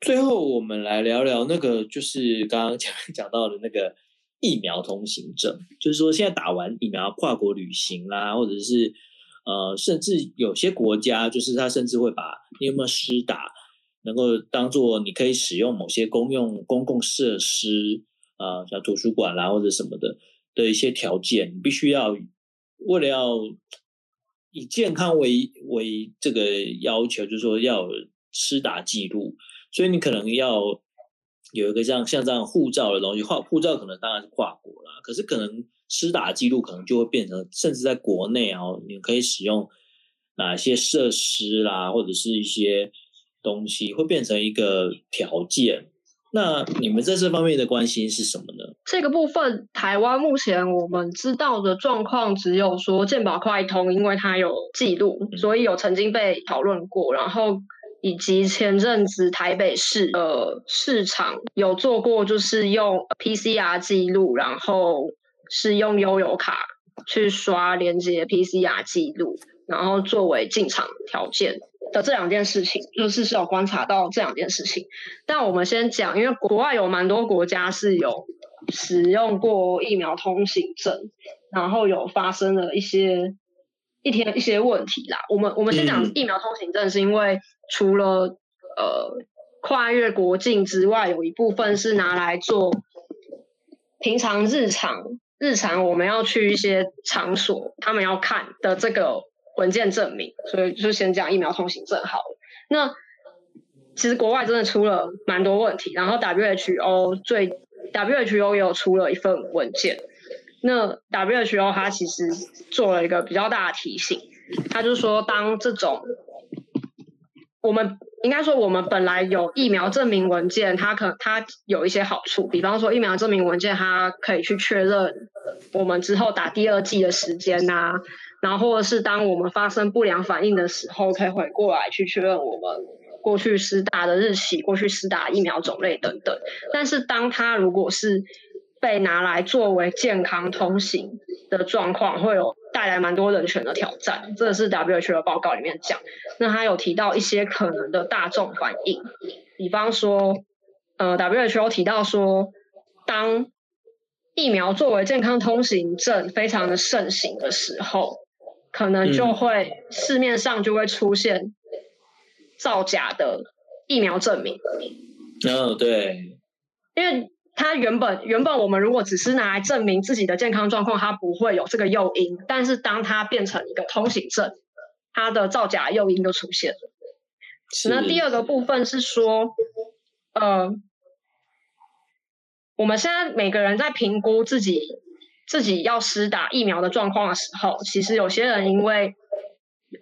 最后我们来聊聊那个，就是刚刚 讲讲到的那个疫苗通行证，就是说现在打完疫苗跨国旅行啦，或者是。呃，甚至有些国家，就是他甚至会把你有没有施打，能够当做你可以使用某些公用公共设施啊、像图书馆啦或者什么的的一些条件，你必须要为了要以健康为为这个要求，就是说要有施打记录，所以你可能要有一个像像这样护照的东西，护护照可能当然是跨国啦，可是可能。施打记录可能就会变成，甚至在国内啊，你可以使用哪些设施啦，或者是一些东西，会变成一个条件。那你们在这方面的关心是什么呢？这个部分，台湾目前我们知道的状况只有说健保快通，因为它有记录，所以有曾经被讨论过，然后以及前阵子台北市的市场有做过，就是用 PCR 记录，然后。是用悠游卡去刷连接 PCR 记录，然后作为进场条件的这两件事情，就是是有观察到这两件事情。但我们先讲，因为国外有蛮多国家是有使用过疫苗通行证，然后有发生了一些一天一些问题啦。我们我们先讲疫苗通行证，是因为除了呃跨越国境之外，有一部分是拿来做平常日常。日常我们要去一些场所，他们要看的这个文件证明，所以就先讲疫苗通行证好了。那其实国外真的出了蛮多问题，然后 WHO 最 WHO 也有出了一份文件。那 WHO 它其实做了一个比较大的提醒，它就说当这种我们。应该说，我们本来有疫苗证明文件，它可它有一些好处，比方说疫苗证明文件，它可以去确认我们之后打第二剂的时间呐、然后或者是当我们发生不良反应的时候，可以回过来去确认我们过去施打的日期、过去施打疫苗种类等等。但是，当它如果是被拿来作为健康通行的状况，会有带来蛮多人权的挑战。这是 WHO 的报告里面讲。那他有提到一些可能的大众反应，比方说，呃，WHO 提到说，当疫苗作为健康通行证非常的盛行的时候，可能就会市面上就会出现造假的疫苗证明。哦，对，因为。它原本原本我们如果只是拿来证明自己的健康状况，它不会有这个诱因。但是当它变成一个通行证，它的造假诱因就出现了。那第二个部分是说，呃，我们现在每个人在评估自己自己要施打疫苗的状况的时候，其实有些人因为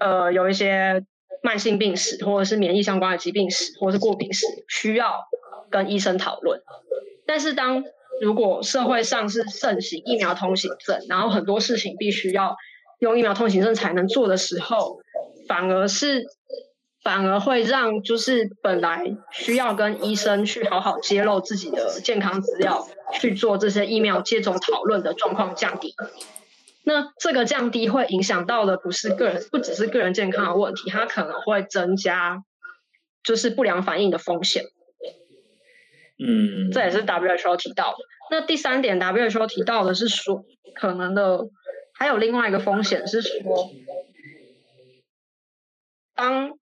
呃有一些慢性病史，或者是免疫相关的疾病史，或是过敏史，需要跟医生讨论。但是，当如果社会上是盛行疫苗通行证，然后很多事情必须要用疫苗通行证才能做的时候，反而是反而会让就是本来需要跟医生去好好揭露自己的健康资料，去做这些疫苗接种讨论的状况降低。那这个降低会影响到的不是个人，不只是个人健康的问题，它可能会增加就是不良反应的风险。嗯，这也是 WHO 提到的。那第三点，WHO 提到的是说，可能的还有另外一个风险是说，当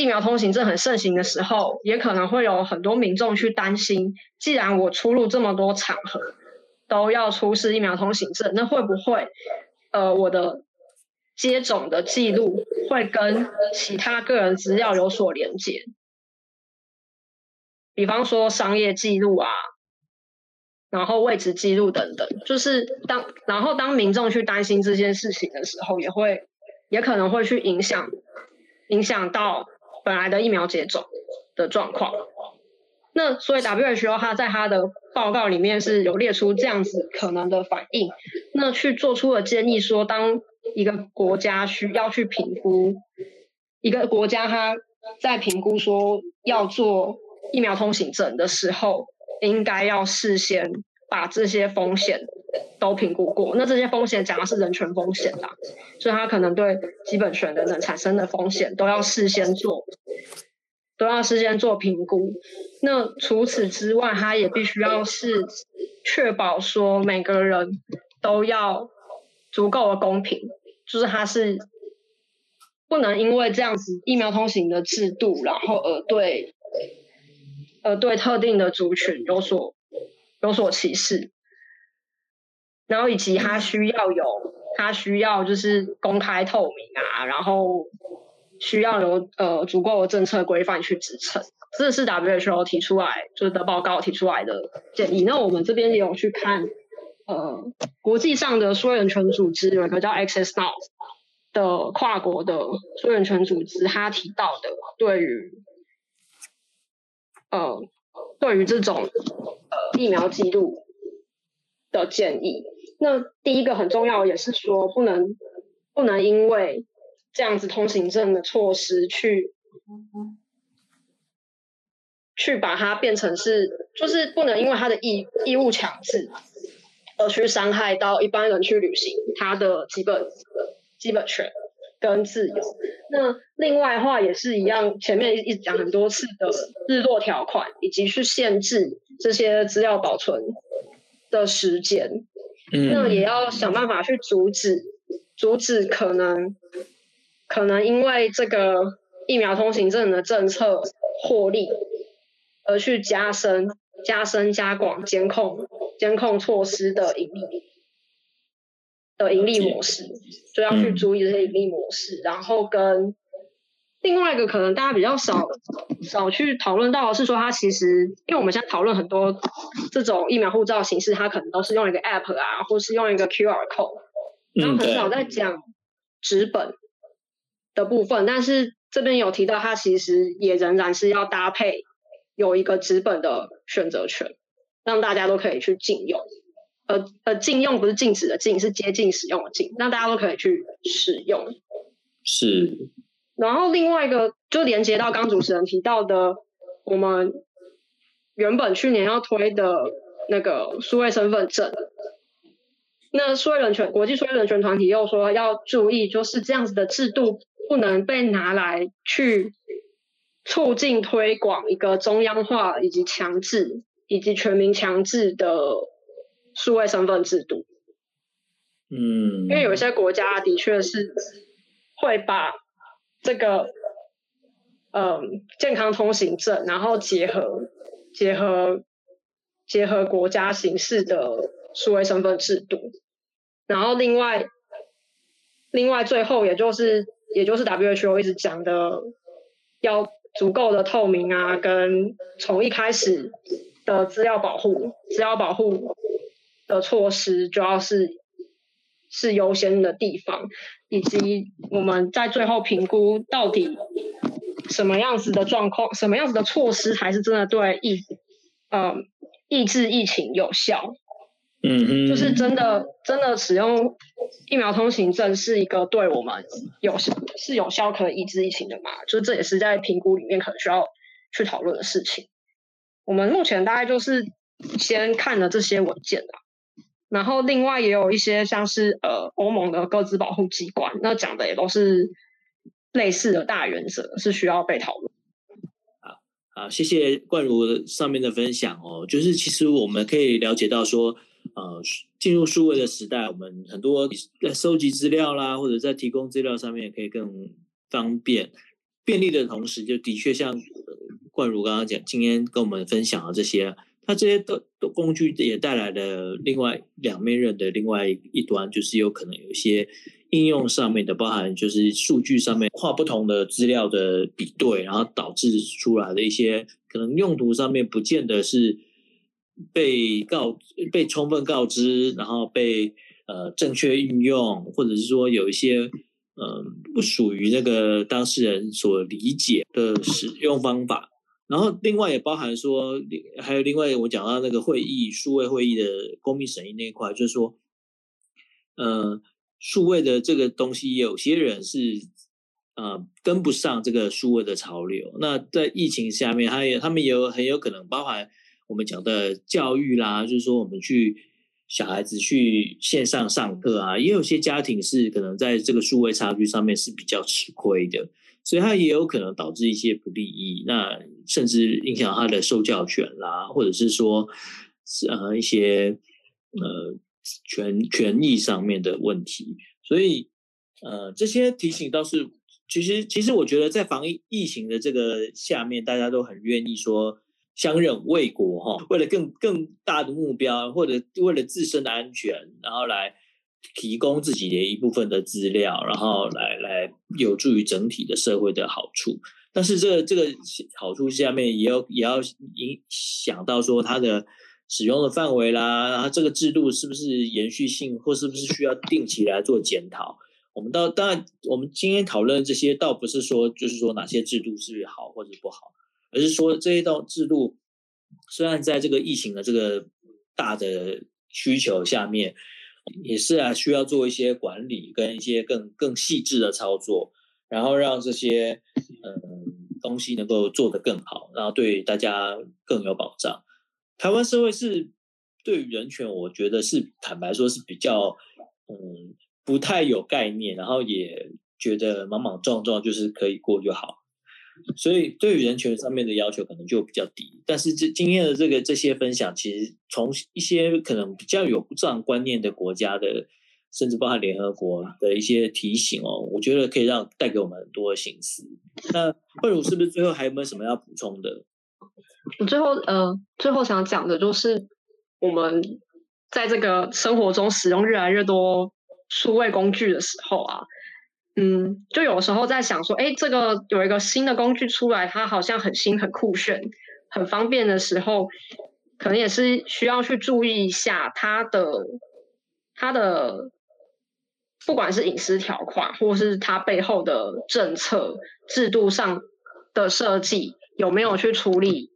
疫苗通行证很盛行的时候，也可能会有很多民众去担心，既然我出入这么多场合都要出示疫苗通行证，那会不会呃我的接种的记录会跟其他个人资料有所连接？比方说商业记录啊，然后位置记录等等，就是当然后当民众去担心这件事情的时候，也会也可能会去影响影响到本来的疫苗接种的状况。那所以 WHO 他在他的报告里面是有列出这样子可能的反应，那去做出了建议说，当一个国家需要去评估一个国家它在评估说要做疫苗通行证的时候，应该要事先把这些风险都评估过。那这些风险讲的是人权风险啦，所以他可能对基本权等等产生的风险都要事先做，都要事先做评估。那除此之外，他也必须要是确保说每个人都要足够的公平，就是他是。不能因为这样子疫苗通行的制度，然后而对，而对特定的族群有所有所歧视，然后以及它需要有，它需要就是公开透明啊，然后需要有呃足够的政策规范去支撑，这是 WHO 提出来就是的报告提出来的建议。那我们这边也有去看，呃，国际上的数位人权组织有一个叫 Access Now。的跨国的数位人权组织，他提到的对于呃对于这种呃疫苗记录的建议，那第一个很重要也是说不能不能因为这样子通行证的措施去去把它变成是就是不能因为它的义义务强制而去伤害到一般人去履行他的基本。基本权跟自由，那另外的话也是一样，前面一直讲很多次的日落条款，以及去限制这些资料保存的时间，嗯，那也要想办法去阻止，阻止可能可能因为这个疫苗通行证的政策获利，而去加深加深加广监控监控措施的盈利。的盈利模式，就要去注意这些盈利模式，嗯、然后跟另外一个可能大家比较少少去讨论到的是说，它其实因为我们现在讨论很多这种疫苗护照形式，它可能都是用一个 App 啊，或是用一个 QR code，然后很少在讲纸本的部分，嗯、但是这边有提到，它其实也仍然是要搭配有一个纸本的选择权，让大家都可以去禁用。呃呃，禁用不是禁止的禁，是接近使用的禁，让大家都可以去使用。是。然后另外一个就连接到刚主持人提到的，我们原本去年要推的那个数位身份证，那数位人权国际数位人权团体又说要注意，就是这样子的制度不能被拿来去促进推广一个中央化以及强制以及全民强制的。数位身份制度，嗯，因为有一些国家的确是会把这个，嗯，健康通行证，然后结合结合结合国家形式的数位身份制度，然后另外另外最后也就是也就是 WHO 一直讲的，要足够的透明啊，跟从一开始的资料保护，资料保护。的措施主要是是优先的地方，以及我们在最后评估到底什么样子的状况，什么样子的措施才是真的对抑呃抑制疫情有效。嗯嗯，就是真的真的使用疫苗通行证是一个对我们有效是有效可以抑制疫情的嘛？就是这也是在评估里面可能需要去讨论的事情。我们目前大概就是先看了这些文件啦。然后另外也有一些像是呃欧盟的个资保护机关，那讲的也都是类似的大原则，是需要被讨论。好，好，谢谢冠如上面的分享哦。就是其实我们可以了解到说，呃，进入数位的时代，我们很多在收集资料啦，或者在提供资料上面可以更方便、便利的同时，就的确像冠如刚刚讲，今天跟我们分享的这些。那这些的的工具也带来了另外两面刃的另外一端，就是有可能有一些应用上面的，包含就是数据上面跨不同的资料的比对，然后导致出来的一些可能用途上面不见得是被告被充分告知，然后被呃正确运用，或者是说有一些嗯、不属于那个当事人所理解的使用方法。然后另外也包含说，还有另外我讲到那个会议数位会议的公民审议那一块，就是说，呃，数位的这个东西，有些人是呃跟不上这个数位的潮流。那在疫情下面，他也他们也有很有可能包含我们讲的教育啦，就是说我们去小孩子去线上上课啊，也有些家庭是可能在这个数位差距上面是比较吃亏的，所以他也有可能导致一些不利益，那甚至影响他的受教权啦，或者是说呃一些呃。权权益上面的问题，所以呃，这些提醒倒是，其实其实我觉得在防疫疫情的这个下面，大家都很愿意说相忍为国哈，为了更更大的目标，或者为了自身的安全，然后来提供自己的一部分的资料，然后来来有助于整体的社会的好处。但是这个这个好处下面也要也要影响到说它的。使用的范围啦，然后这个制度是不是延续性，或是不是需要定期来做检讨？我们到当然，我们今天讨论这些，倒不是说就是说哪些制度是好或者不好，而是说这一道制度虽然在这个疫情的这个大的需求下面，也是啊需要做一些管理跟一些更更细致的操作，然后让这些嗯东西能够做得更好，然后对大家更有保障。台湾社会是对于人权，我觉得是坦白说是比较，嗯，不太有概念，然后也觉得莽莽撞撞，就是可以过就好，所以对于人权上面的要求可能就比较低。但是这今天的这个这些分享，其实从一些可能比较有这样观念的国家的，甚至包含联合国的一些提醒哦，我觉得可以让带给我们很多的省思。那冠儒是不是最后还有没有什么要补充的？我最后呃，最后想讲的就是，我们在这个生活中使用越来越多数位工具的时候啊，嗯，就有时候在想说，哎，这个有一个新的工具出来，它好像很新、很酷炫、很方便的时候，可能也是需要去注意一下它的它的，不管是隐私条款，或是它背后的政策制度上的设计，有没有去处理。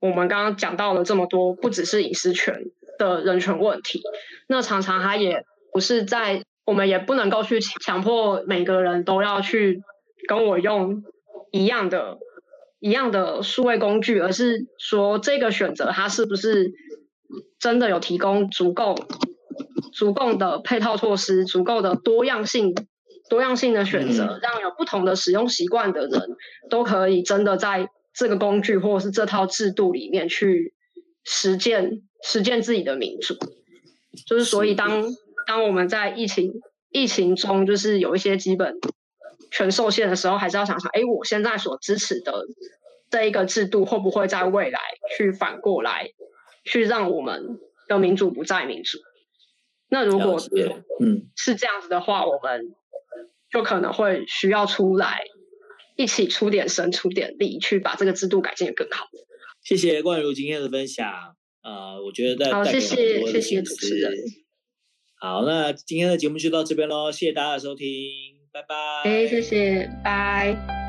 我们刚刚讲到了这么多，不只是隐私权的人权问题，那常常他也不是在，我们也不能够去强迫每个人都要去跟我用一样的、一样的数位工具，而是说这个选择它是不是真的有提供足够、足够的配套措施、足够的多样性、多样性的选择，让有不同的使用习惯的人都可以真的在。这个工具或者是这套制度里面去实践实践自己的民主，就是所以当当我们在疫情疫情中，就是有一些基本权受限的时候，还是要想想，哎，我现在所支持的这一个制度会不会在未来去反过来去让我们的民主不再民主？那如果嗯是这样子的话，我们就可能会需要出来。一起出点声，出点力，去把这个制度改进得更好。谢谢冠如今天的分享，啊、呃，我觉得在好，谢谢谢谢主持人。好，那今天的节目就到这边喽，谢谢大家的收听，拜拜。哎，谢谢，拜。